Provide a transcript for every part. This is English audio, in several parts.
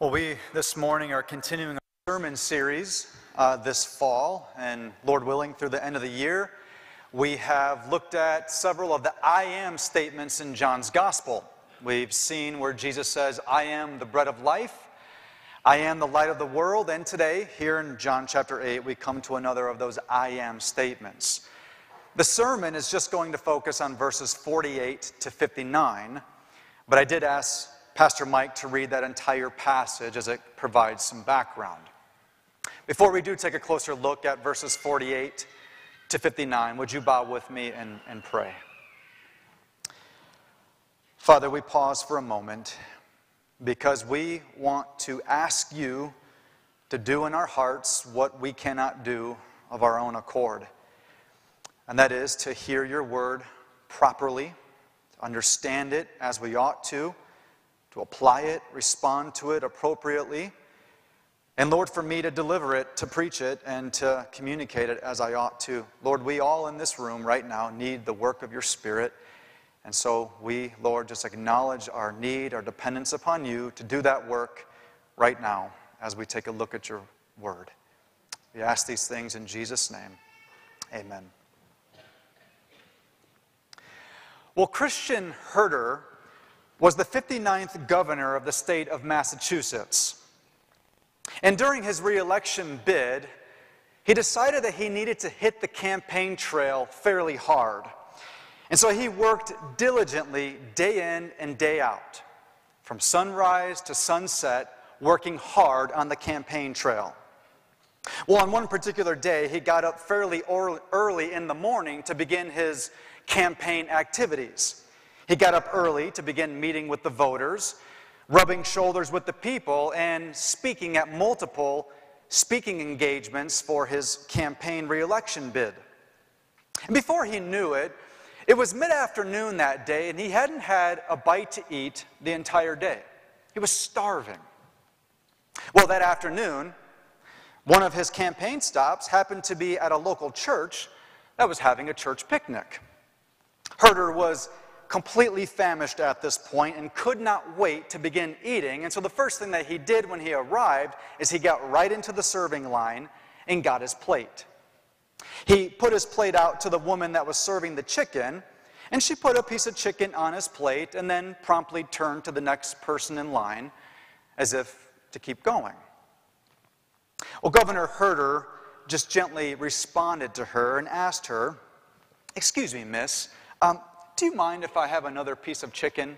Well, we this morning are continuing our sermon series uh, this fall, and Lord willing, through the end of the year, we have looked at several of the I am statements in John's Gospel. We've seen where Jesus says, I am the bread of life, I am the light of the world, and today, here in John chapter 8, we come to another of those I am statements. The sermon is just going to focus on verses 48 to 59, but I did ask Pastor Mike to read that entire passage as it provides some background. Before we do take a closer look at verses 48 to 59, would you bow with me and, and pray? Father, we pause for a moment because we want to ask you to do in our hearts what we cannot do of our own accord. And that is to hear your word properly, to understand it as we ought to to apply it, respond to it appropriately. And Lord, for me to deliver it, to preach it, and to communicate it as I ought to. Lord, we all in this room right now need the work of your Spirit. And so we, Lord, just acknowledge our need, our dependence upon you to do that work right now as we take a look at your word. We ask these things in Jesus' name. Amen. Well, Christian Herter was the 59th governor of the state of Massachusetts. And during his reelection bid, he decided that he needed to hit the campaign trail fairly hard. And so he worked diligently day in and day out, from sunrise to sunset, working hard on the campaign trail. Well, on one particular day, he got up fairly early in the morning to begin his campaign activities. He got up early to begin meeting with the voters, rubbing shoulders with the people, and speaking at multiple speaking engagements for his campaign reelection bid. And before he knew it, it was mid afternoon that day, and he hadn't had a bite to eat the entire day. He was starving. Well, that afternoon, one of his campaign stops happened to be at a local church that was having a church picnic. Herter was completely famished at this point and could not wait to begin eating. And so the first thing that he did when he arrived is he got right into the serving line and got his plate. He put his plate out to the woman that was serving the chicken, and she put a piece of chicken on his plate and then promptly turned to the next person in line as if to keep going. Well, Governor Herter just gently responded to her and asked her, Excuse me, miss, um, do you mind if I have another piece of chicken?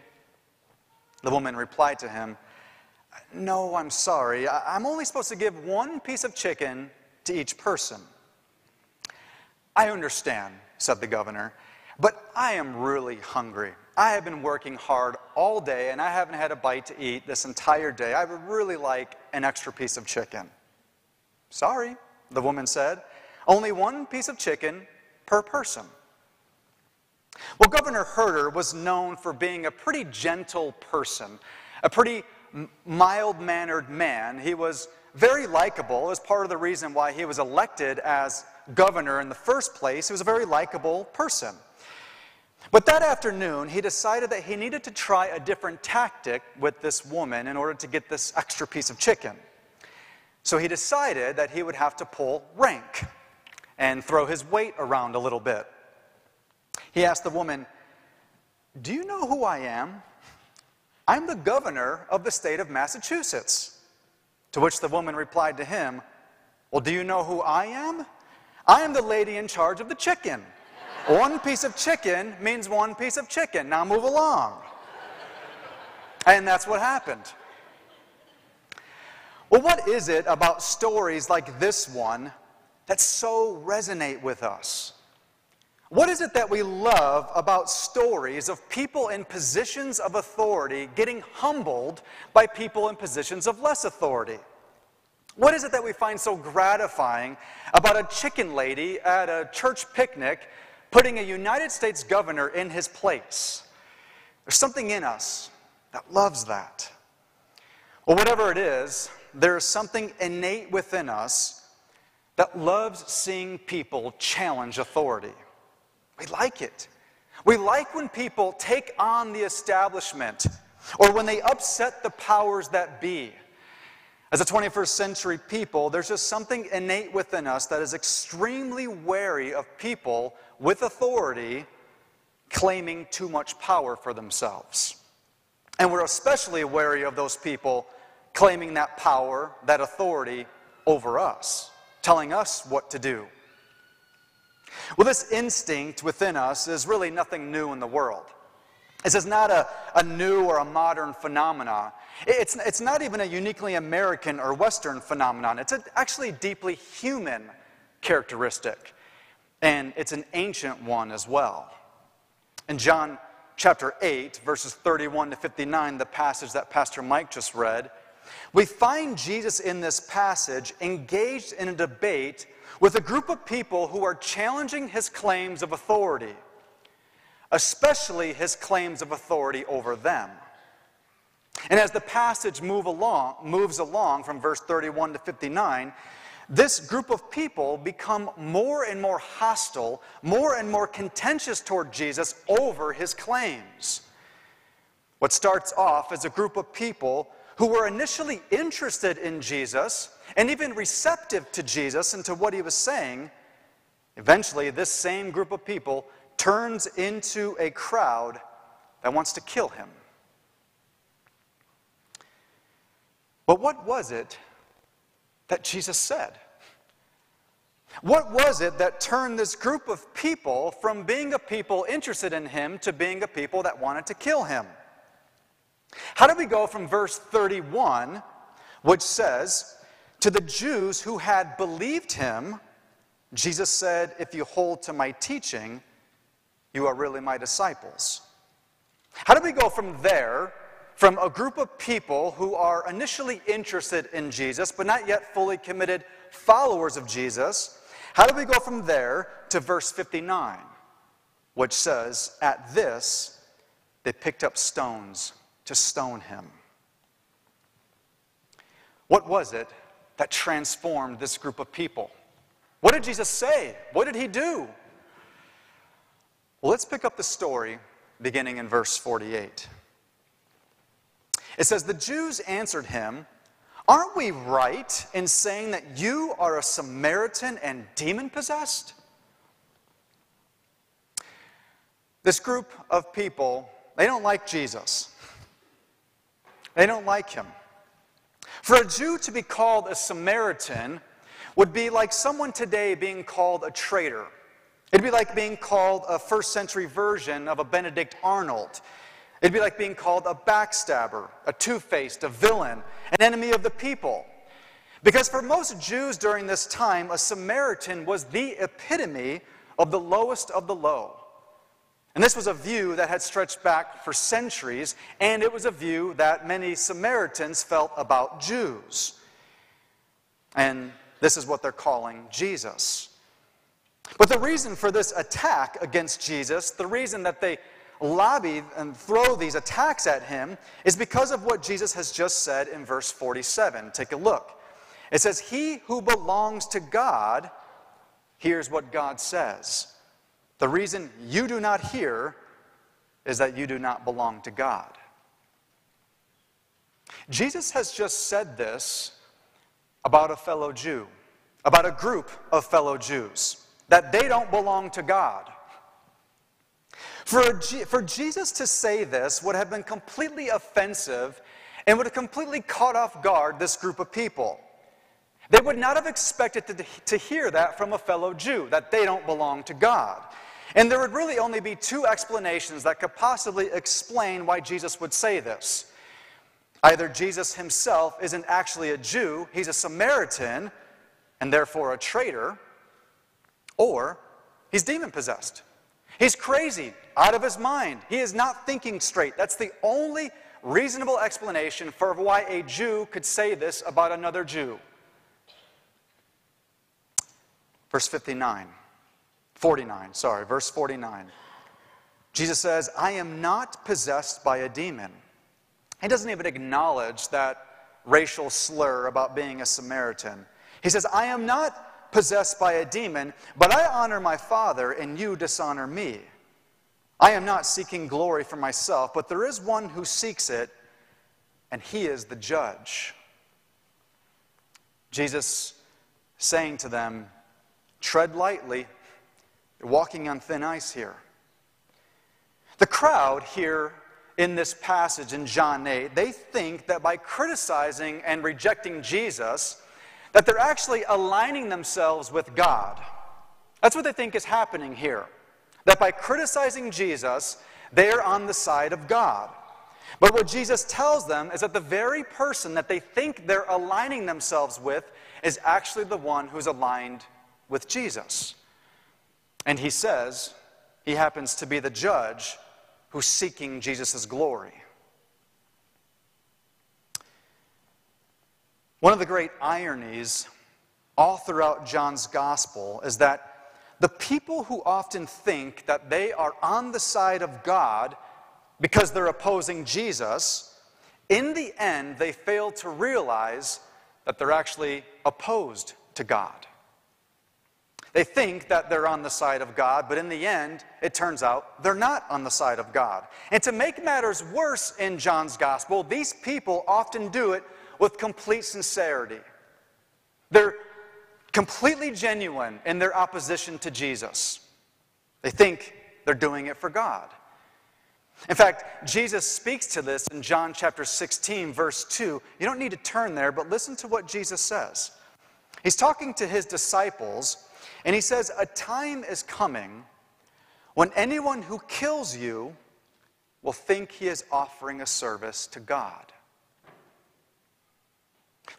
The woman replied to him, No, I'm sorry. I'm only supposed to give one piece of chicken to each person. I understand, said the governor, but I am really hungry. I have been working hard all day and I haven't had a bite to eat this entire day. I would really like an extra piece of chicken. Sorry, the woman said. Only one piece of chicken per person. Well, Governor Herter was known for being a pretty gentle person, a pretty mild mannered man. He was very likable, as part of the reason why he was elected as governor in the first place. He was a very likable person. But that afternoon, he decided that he needed to try a different tactic with this woman in order to get this extra piece of chicken. So he decided that he would have to pull rank and throw his weight around a little bit. He asked the woman, Do you know who I am? I'm the governor of the state of Massachusetts. To which the woman replied to him, Well, do you know who I am? I am the lady in charge of the chicken. one piece of chicken means one piece of chicken. Now move along. And that's what happened. Well, what is it about stories like this one that so resonate with us? What is it that we love about stories of people in positions of authority getting humbled by people in positions of less authority? What is it that we find so gratifying about a chicken lady at a church picnic putting a United States governor in his place? There's something in us that loves that. Well, whatever it is, there is something innate within us that loves seeing people challenge authority. We like it. We like when people take on the establishment or when they upset the powers that be. As a 21st century people, there's just something innate within us that is extremely wary of people with authority claiming too much power for themselves. And we're especially wary of those people claiming that power, that authority over us, telling us what to do. Well, this instinct within us is really nothing new in the world. This is not a, a new or a modern phenomenon. It's, it's not even a uniquely American or Western phenomenon. It's a, actually deeply human characteristic. And it's an ancient one as well. In John chapter 8, verses 31 to 59, the passage that Pastor Mike just read, we find Jesus in this passage engaged in a debate with a group of people who are challenging his claims of authority, especially his claims of authority over them. And as the passage move along, moves along from verse 31 to 59, this group of people become more and more hostile, more and more contentious toward Jesus over his claims. What starts off as a group of people who were initially interested in Jesus and even receptive to Jesus and to what he was saying, eventually this same group of people turns into a crowd that wants to kill him. But what was it that Jesus said? What was it that turned this group of people from being a people interested in him to being a people that wanted to kill him? How do we go from verse 31, which says, To the Jews who had believed him, Jesus said, If you hold to my teaching, you are really my disciples. How do we go from there, from a group of people who are initially interested in Jesus, but not yet fully committed followers of Jesus? How do we go from there to verse 59, which says, At this, they picked up stones to stone him. What was it that transformed this group of people? What did Jesus say? What did he do? Well, let's pick up the story beginning in verse 48. It says, The Jews answered him, Aren't we right in saying that you are a Samaritan and demon possessed? This group of people, they don't like Jesus. They don't like him. For a Jew to be called a Samaritan would be like someone today being called a traitor. It'd be like being called a first century version of a Benedict Arnold. It'd be like being called a backstabber, a two faced, a villain, an enemy of the people. Because for most Jews during this time, a Samaritan was the epitome of the lowest of the low. And this was a view that had stretched back for centuries, and it was a view that many Samaritans felt about Jews. And this is what they're calling Jesus. But the reason for this attack against Jesus, the reason that they lobby and throw these attacks at him, is because of what Jesus has just said in verse 47. Take a look. It says, He who belongs to God hears what God says. The reason you do not hear is that you do not belong to God. Jesus has just said this about a fellow Jew, about a group of fellow Jews, that they don't belong to God. For, for Jesus to say this would have been completely offensive and would have completely caught off guard this group of people. They would not have expected to, to hear that from a fellow Jew, that they don't belong to God. And there would really only be two explanations that could possibly explain why Jesus would say this. Either Jesus himself isn't actually a Jew, he's a Samaritan, and therefore a traitor, or he's demon possessed. He's crazy, out of his mind. He is not thinking straight. That's the only reasonable explanation for why a Jew could say this about another Jew. Verse 59. 49, sorry, verse 49. Jesus says, I am not possessed by a demon. He doesn't even acknowledge that racial slur about being a Samaritan. He says, I am not possessed by a demon, but I honor my Father, and you dishonor me. I am not seeking glory for myself, but there is one who seeks it, and he is the judge. Jesus saying to them, Tread lightly, walking on thin ice here. The crowd here in this passage in John 8, they think that by criticizing and rejecting Jesus, that they're actually aligning themselves with God. That's what they think is happening here. That by criticizing Jesus, they're on the side of God. But what Jesus tells them is that the very person that they think they're aligning themselves with is actually the one who's aligned with Jesus. And he says he happens to be the judge who's seeking Jesus' glory. One of the great ironies all throughout John's gospel is that the people who often think that they are on the side of God because they're opposing Jesus, in the end, they fail to realize that they're actually opposed to God. They think that they're on the side of God, but in the end, it turns out they're not on the side of God. And to make matters worse in John's gospel, these people often do it with complete sincerity. They're completely genuine in their opposition to Jesus. They think they're doing it for God. In fact, Jesus speaks to this in John chapter 16, verse 2. You don't need to turn there, but listen to what Jesus says. He's talking to his disciples, and he says, A time is coming when anyone who kills you will think he is offering a service to God.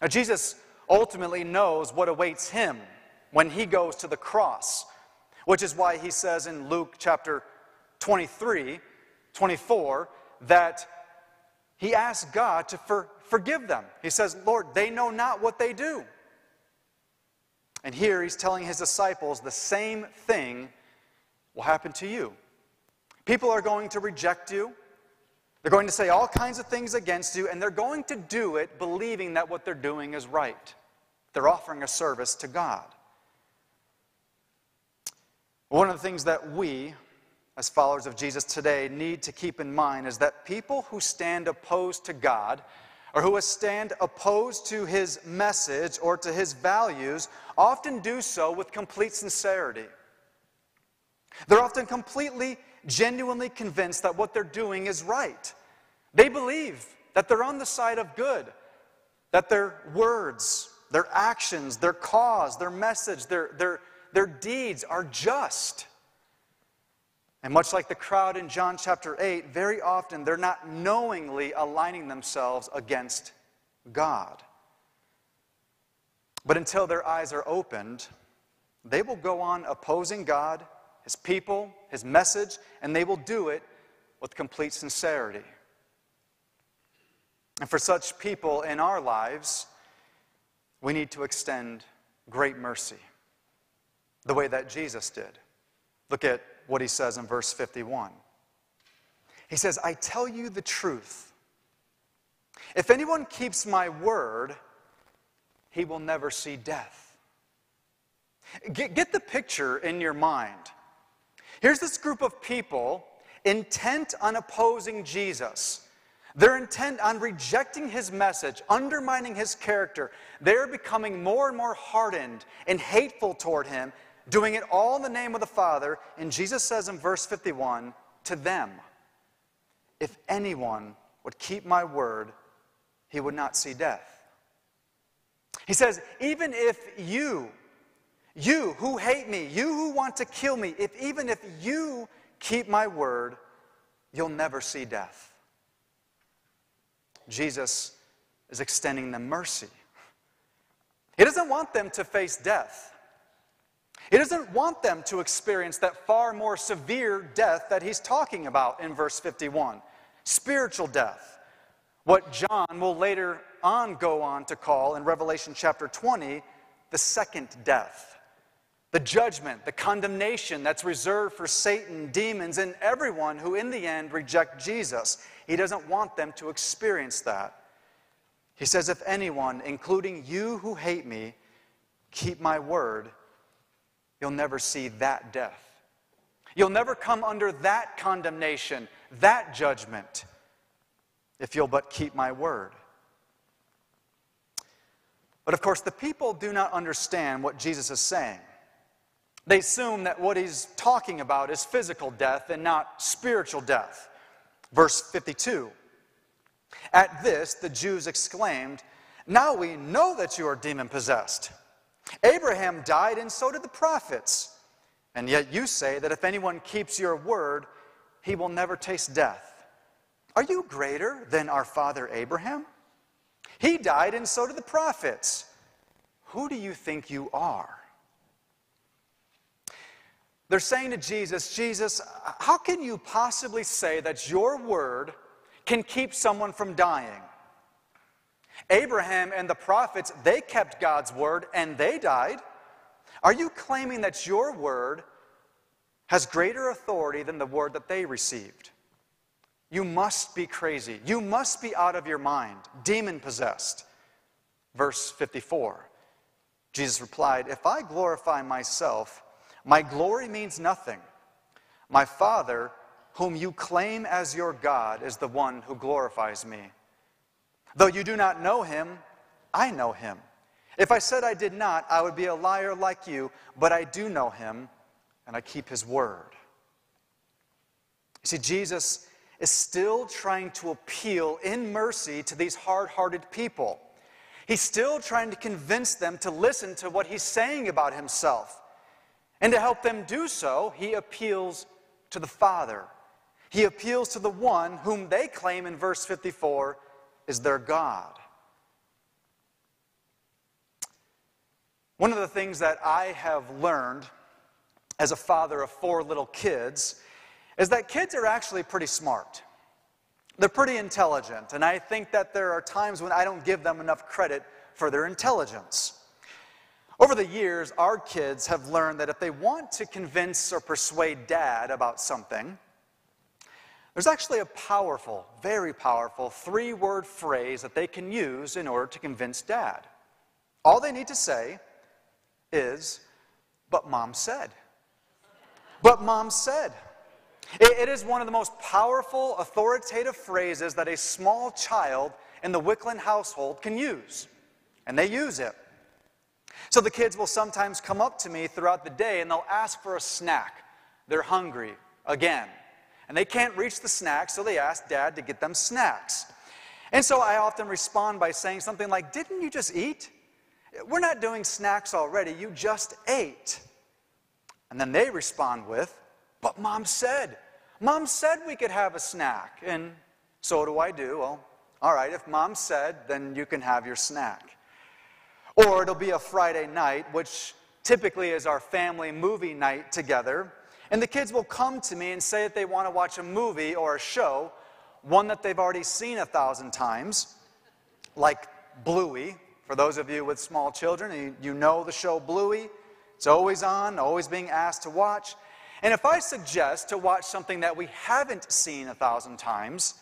Now, Jesus ultimately knows what awaits him when he goes to the cross, which is why he says in Luke chapter 23, 24 that he asks God to for, forgive them. He says, Lord, they know not what they do. And here he's telling his disciples the same thing will happen to you. People are going to reject you. They're going to say all kinds of things against you, and they're going to do it believing that what they're doing is right. They're offering a service to God. One of the things that we as followers of Jesus today need to keep in mind is that people who stand opposed to God or who stand opposed to his message or to his values often do so with complete sincerity. They're often completely, genuinely convinced that what they're doing is right. They believe that they're on the side of good, that their words, their actions, their cause, their message, their, their, their deeds are just. And much like the crowd in John chapter 8, very often they're not knowingly aligning themselves against God. But until their eyes are opened, they will go on opposing God, His people, His message, and they will do it with complete sincerity. And for such people in our lives, we need to extend great mercy, the way that Jesus did. Look at what he says in verse 51. He says, I tell you the truth. If anyone keeps my word, he will never see death. Get, get the picture in your mind. Here's this group of people intent on opposing Jesus. They're intent on rejecting his message, undermining his character. They're becoming more and more hardened and hateful toward him doing it all in the name of the Father. And Jesus says in verse 51 to them, If anyone would keep my word, he would not see death. He says, Even if you, you who hate me, you who want to kill me, if even if you keep my word, you'll never see death. Jesus is extending them mercy. He doesn't want them to face death. He doesn't want them to experience that far more severe death that he's talking about in verse 51 spiritual death. What John will later on go on to call in Revelation chapter 20 the second death. The judgment, the condemnation that's reserved for Satan, demons, and everyone who in the end reject Jesus. He doesn't want them to experience that. He says, If anyone, including you who hate me, keep my word, you'll never see that death. You'll never come under that condemnation, that judgment, if you'll but keep my word. But of course, the people do not understand what Jesus is saying. They assume that what he's talking about is physical death and not spiritual death. Verse 52 At this, the Jews exclaimed, Now we know that you are demon possessed. Abraham died, and so did the prophets. And yet you say that if anyone keeps your word, he will never taste death. Are you greater than our father Abraham? He died, and so did the prophets. Who do you think you are? They're saying to Jesus, Jesus, how can you possibly say that your word can keep someone from dying? Abraham and the prophets, they kept God's word and they died. Are you claiming that your word has greater authority than the word that they received? You must be crazy. You must be out of your mind, demon possessed. Verse 54 Jesus replied, If I glorify myself, my glory means nothing. My Father, whom you claim as your God, is the one who glorifies me. Though you do not know him, I know him. If I said I did not, I would be a liar like you, but I do know him, and I keep his word. You see, Jesus is still trying to appeal in mercy to these hard hearted people. He's still trying to convince them to listen to what he's saying about himself. And to help them do so, he appeals to the Father. He appeals to the one whom they claim in verse 54 is their God. One of the things that I have learned as a father of four little kids is that kids are actually pretty smart. They're pretty intelligent, and I think that there are times when I don't give them enough credit for their intelligence. Over the years, our kids have learned that if they want to convince or persuade dad about something, there's actually a powerful, very powerful three word phrase that they can use in order to convince dad. All they need to say is, But mom said. But mom said. it is one of the most powerful, authoritative phrases that a small child in the Wickland household can use. And they use it. So the kids will sometimes come up to me throughout the day and they'll ask for a snack. They're hungry again. And they can't reach the snacks, so they ask dad to get them snacks. And so I often respond by saying something like, Didn't you just eat? We're not doing snacks already, you just ate. And then they respond with, But mom said, Mom said we could have a snack. And so do I do. Well, all right, if mom said, then you can have your snack. Or it'll be a Friday night, which typically is our family movie night together. And the kids will come to me and say that they want to watch a movie or a show, one that they've already seen a thousand times, like Bluey. For those of you with small children, you know the show Bluey. It's always on, always being asked to watch. And if I suggest to watch something that we haven't seen a thousand times,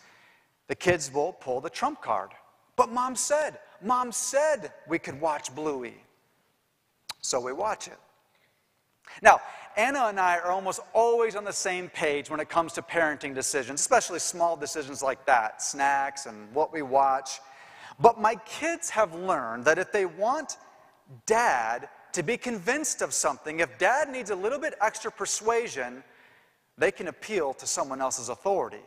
the kids will pull the trump card. But mom said, mom said we could watch Bluey. So we watch it. Now, Anna and I are almost always on the same page when it comes to parenting decisions, especially small decisions like that, snacks and what we watch. But my kids have learned that if they want dad to be convinced of something, if dad needs a little bit extra persuasion, they can appeal to someone else's authority.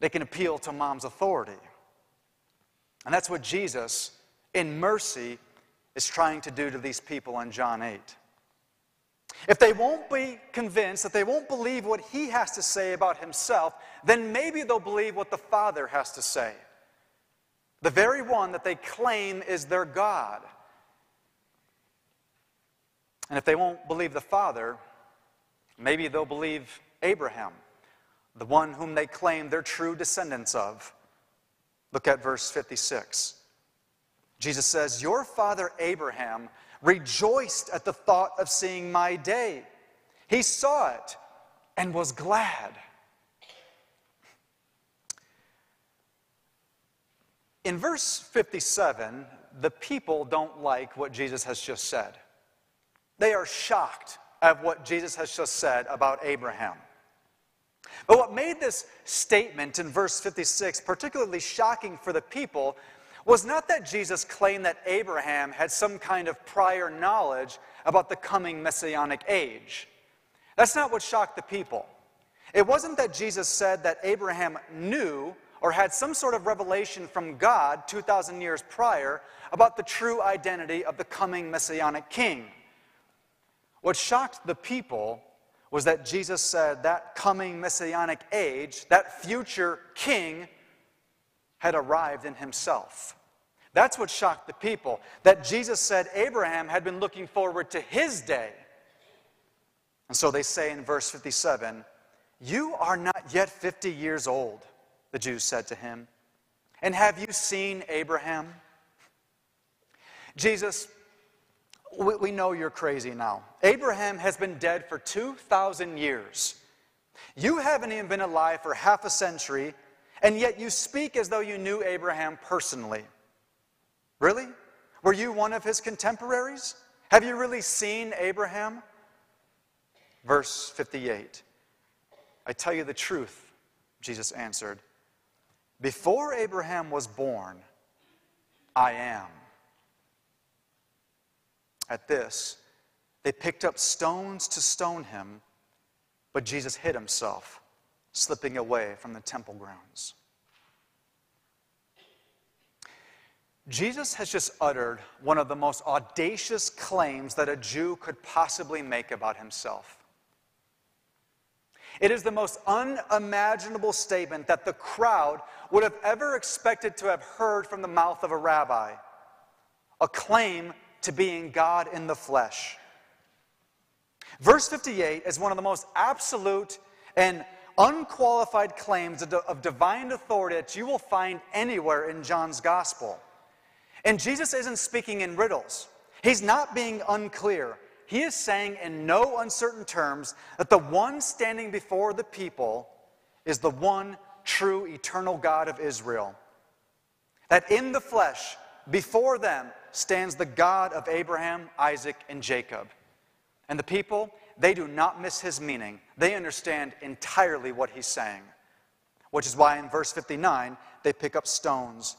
They can appeal to mom's authority. And that's what Jesus, in mercy, is trying to do to these people in John 8. If they won't be convinced, that they won't believe what he has to say about himself, then maybe they'll believe what the Father has to say. The very one that they claim is their God. And if they won't believe the Father, maybe they'll believe Abraham, the one whom they claim they're true descendants of. Look at verse 56. Jesus says, Your father Abraham rejoiced at the thought of seeing my day. He saw it and was glad. In verse 57, the people don't like what Jesus has just said. They are shocked at what Jesus has just said about Abraham. But what made this statement in verse 56 particularly shocking for the people was not that Jesus claimed that Abraham had some kind of prior knowledge about the coming messianic age. That's not what shocked the people. It wasn't that Jesus said that Abraham knew or had some sort of revelation from God 2,000 years prior about the true identity of the coming messianic king. What shocked the people was that Jesus said that coming messianic age, that future king, had arrived in himself. That's what shocked the people. That Jesus said Abraham had been looking forward to his day. And so they say in verse 57 You are not yet 50 years old, the Jews said to him. And have you seen Abraham? Jesus, we, we know you're crazy now. Abraham has been dead for 2,000 years. You haven't even been alive for half a century, and yet you speak as though you knew Abraham personally. Really? Were you one of his contemporaries? Have you really seen Abraham? Verse 58 I tell you the truth, Jesus answered. Before Abraham was born, I am. At this, they picked up stones to stone him, but Jesus hid himself, slipping away from the temple grounds. Jesus has just uttered one of the most audacious claims that a Jew could possibly make about himself. It is the most unimaginable statement that the crowd would have ever expected to have heard from the mouth of a rabbi a claim to being God in the flesh. Verse 58 is one of the most absolute and unqualified claims of divine authority that you will find anywhere in John's gospel. And Jesus isn't speaking in riddles, he's not being unclear. He is saying in no uncertain terms that the one standing before the people is the one true eternal God of Israel. That in the flesh, before them, stands the God of Abraham, Isaac, and Jacob. And the people, they do not miss his meaning. They understand entirely what he's saying, which is why in verse 59, they pick up stones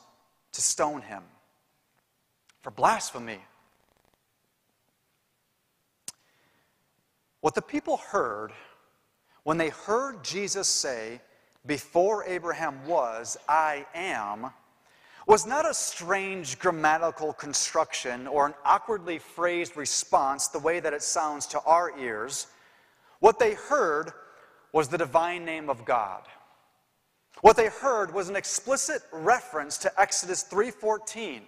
to stone him for blasphemy. What the people heard when they heard Jesus say, Before Abraham was, I am, was not a strange grammatical construction or an awkwardly phrased response the way that it sounds to our ears. What they heard was the divine name of God. What they heard was an explicit reference to Exodus 3:14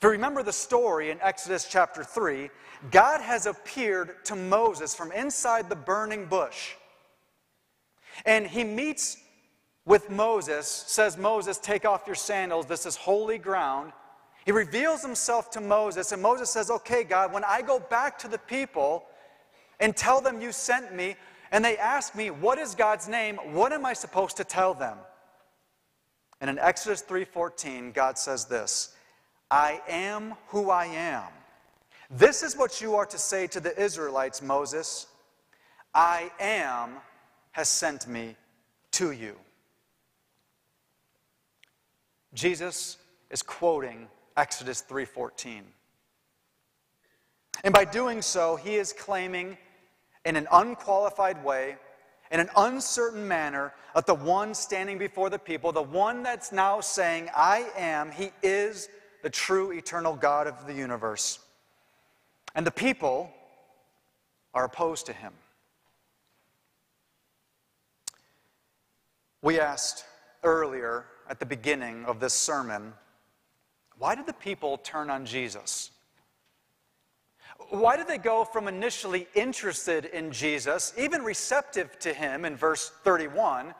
if you remember the story in Exodus chapter 3, God has appeared to Moses from inside the burning bush. And he meets with Moses, says, Moses, take off your sandals. This is holy ground. He reveals himself to Moses, and Moses says, Okay, God, when I go back to the people and tell them you sent me, and they ask me, What is God's name? What am I supposed to tell them? And in Exodus 3:14, God says this I am who I am. This is what you are to say to the Israelites, Moses. I am has sent me to you. Jesus is quoting Exodus 3:14. And by doing so, he is claiming in an unqualified way, in an uncertain manner, that the one standing before the people, the one that's now saying, I am, he is the true eternal God of the universe. And the people are opposed to him. We asked earlier at the beginning of this sermon why did the people turn on Jesus? Why did they go from initially interested in Jesus, even receptive to him in verse 31,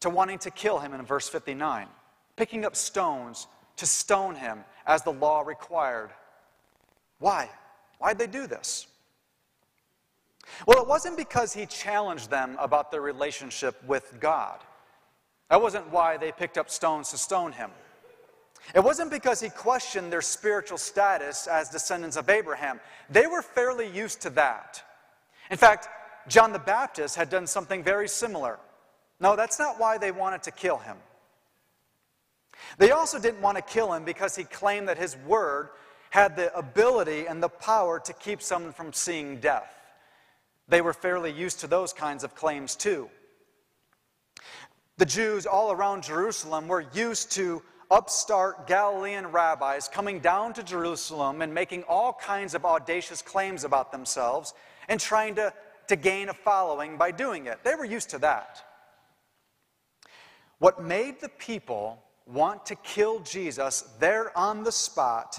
to wanting to kill him in verse 59, picking up stones to stone him as the law required. Why? Why'd they do this? Well, it wasn't because he challenged them about their relationship with God. That wasn't why they picked up stones to stone him. It wasn't because he questioned their spiritual status as descendants of Abraham. They were fairly used to that. In fact, John the Baptist had done something very similar. No, that's not why they wanted to kill him. They also didn't want to kill him because he claimed that his word had the ability and the power to keep someone from seeing death. They were fairly used to those kinds of claims too. The Jews all around Jerusalem were used to upstart Galilean rabbis coming down to Jerusalem and making all kinds of audacious claims about themselves and trying to, to gain a following by doing it. They were used to that. What made the people want to kill Jesus there on the spot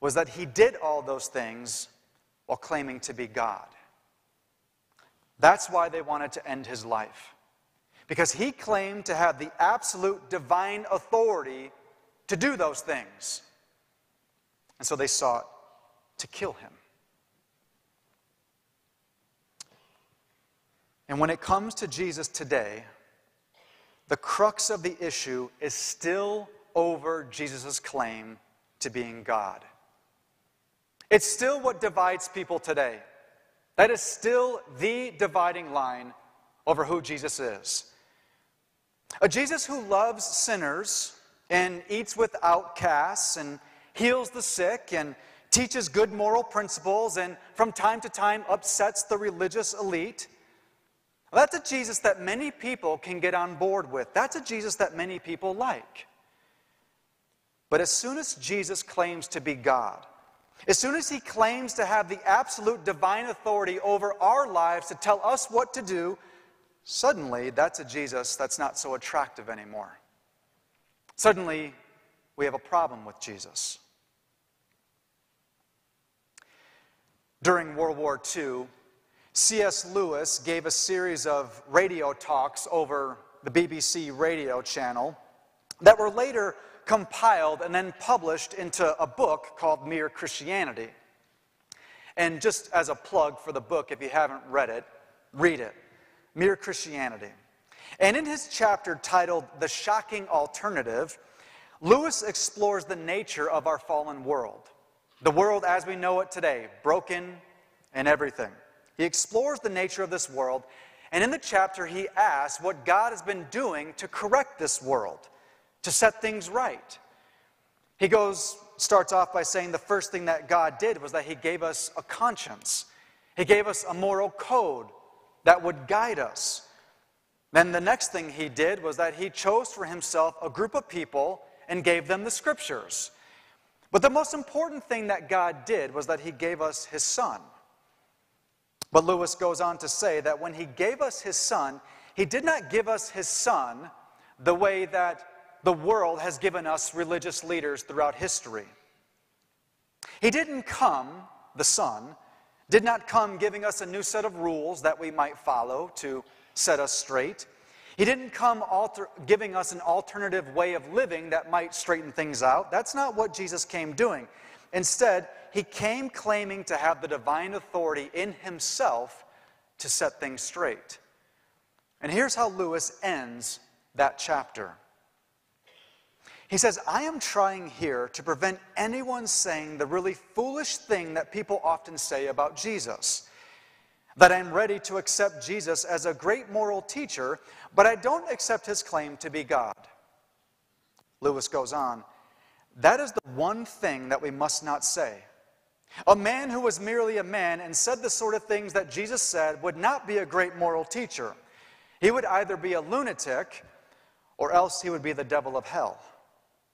was that he did all those things while claiming to be God. That's why they wanted to end his life. Because he claimed to have the absolute divine authority to do those things. And so they sought to kill him. And when it comes to Jesus today, the crux of the issue is still over Jesus' claim to being God. It's still what divides people today. That is still the dividing line over who Jesus is. A Jesus who loves sinners and eats with outcasts and heals the sick and teaches good moral principles and from time to time upsets the religious elite. That's a Jesus that many people can get on board with. That's a Jesus that many people like. But as soon as Jesus claims to be God, as soon as he claims to have the absolute divine authority over our lives to tell us what to do, suddenly that's a Jesus that's not so attractive anymore. Suddenly, we have a problem with Jesus. During World War II, C.S. Lewis gave a series of radio talks over the BBC radio channel that were later compiled and then published into a book called Mere Christianity. And just as a plug for the book, if you haven't read it, read it Mere Christianity. And in his chapter titled The Shocking Alternative, Lewis explores the nature of our fallen world, the world as we know it today, broken and everything. He explores the nature of this world, and in the chapter, he asks what God has been doing to correct this world, to set things right. He goes, starts off by saying the first thing that God did was that he gave us a conscience. He gave us a moral code that would guide us. Then the next thing he did was that he chose for himself a group of people and gave them the scriptures. But the most important thing that God did was that he gave us his son. But Lewis goes on to say that when he gave us his son, he did not give us his son the way that the world has given us religious leaders throughout history. He didn't come, the son, did not come giving us a new set of rules that we might follow to set us straight. He didn't come alter, giving us an alternative way of living that might straighten things out. That's not what Jesus came doing. Instead, he came claiming to have the divine authority in himself to set things straight. And here's how Lewis ends that chapter. He says, I am trying here to prevent anyone saying the really foolish thing that people often say about Jesus that I'm ready to accept Jesus as a great moral teacher, but I don't accept his claim to be God. Lewis goes on, that is the one thing that we must not say. A man who was merely a man and said the sort of things that Jesus said would not be a great moral teacher. He would either be a lunatic or else he would be the devil of hell.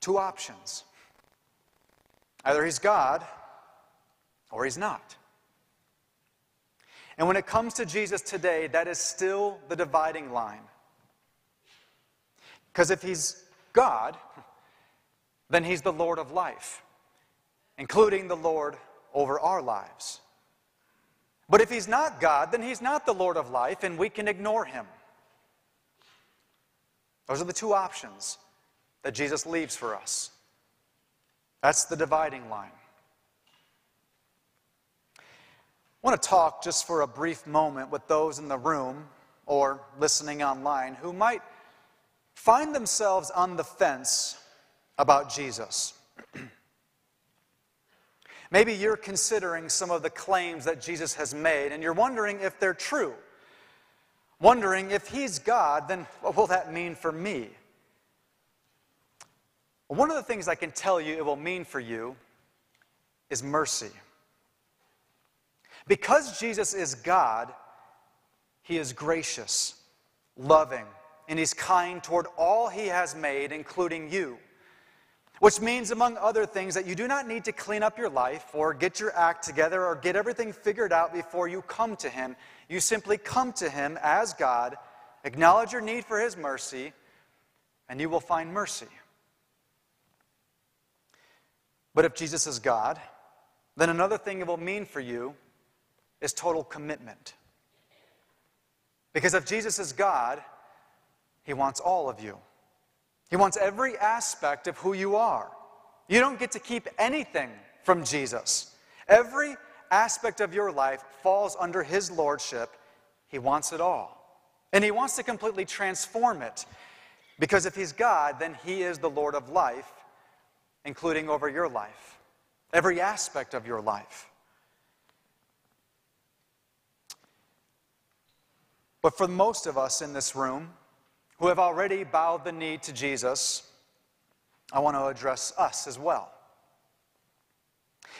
Two options either he's God or he's not. And when it comes to Jesus today, that is still the dividing line. Because if he's God, then he's the Lord of life, including the Lord over our lives. But if he's not God, then he's not the Lord of life, and we can ignore him. Those are the two options that Jesus leaves for us. That's the dividing line. I want to talk just for a brief moment with those in the room or listening online who might find themselves on the fence about Jesus. Maybe you're considering some of the claims that Jesus has made and you're wondering if they're true. Wondering if he's God, then what will that mean for me? One of the things I can tell you it will mean for you is mercy. Because Jesus is God, he is gracious, loving, and he's kind toward all he has made, including you. Which means, among other things, that you do not need to clean up your life or get your act together or get everything figured out before you come to him. You simply come to him as God, acknowledge your need for his mercy, and you will find mercy. But if Jesus is God, then another thing it will mean for you is total commitment. Because if Jesus is God, he wants all of you. He wants every aspect of who you are. You don't get to keep anything from Jesus. Every aspect of your life falls under his lordship. He wants it all. And he wants to completely transform it. Because if he's God, then he is the Lord of life, including over your life, every aspect of your life. But for most of us in this room who have already bowed the knee to Jesus, I want to address us as well.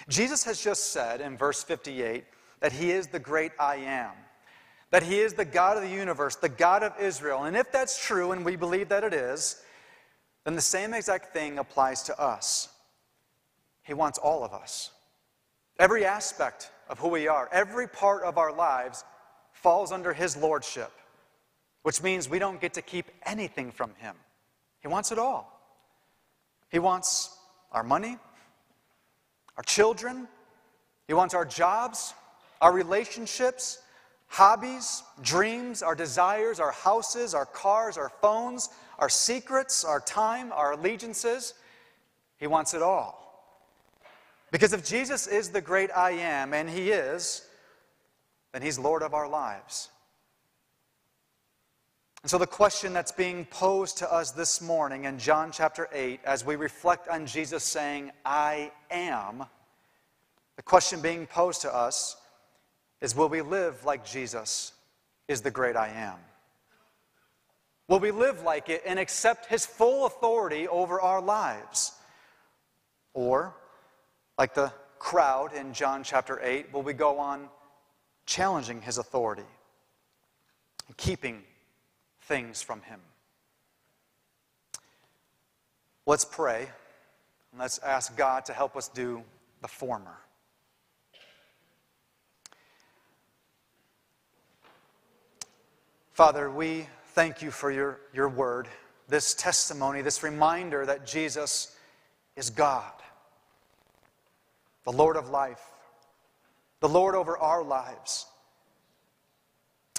Jesus has just said in verse 58 that he is the great I am, that he is the God of the universe, the God of Israel. And if that's true, and we believe that it is, then the same exact thing applies to us. He wants all of us. Every aspect of who we are, every part of our lives falls under his lordship, which means we don't get to keep anything from him. He wants it all. He wants our money, our children, he wants our jobs, our relationships, hobbies, dreams, our desires, our houses, our cars, our phones, our secrets, our time, our allegiances. He wants it all. Because if Jesus is the great I am, and He is, then He's Lord of our lives. And so, the question that's being posed to us this morning in John chapter 8, as we reflect on Jesus saying, I am, the question being posed to us is Will we live like Jesus is the great I am? Will we live like it and accept His full authority over our lives? Or, like the crowd in John chapter 8, will we go on challenging his authority and keeping things from him. Let's pray and let's ask God to help us do the former. Father, we thank you for your, your word, this testimony, this reminder that Jesus is God, the Lord of life the Lord over our lives.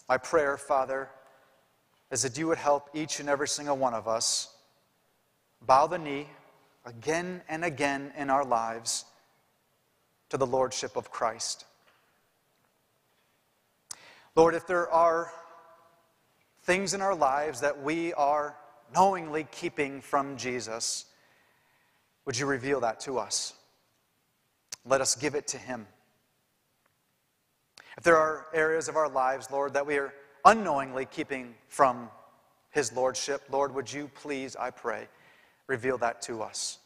My prayer, Father, is that you would help each and every single one of us bow the knee again and again in our lives to the Lordship of Christ. Lord, if there are things in our lives that we are knowingly keeping from Jesus, would you reveal that to us? Let us give it to Him. If there are areas of our lives, Lord, that we are unknowingly keeping from His Lordship, Lord, would you please, I pray, reveal that to us?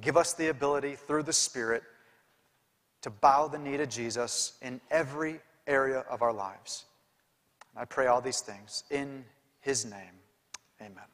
Give us the ability through the Spirit to bow the knee to Jesus in every area of our lives. I pray all these things in His name. Amen.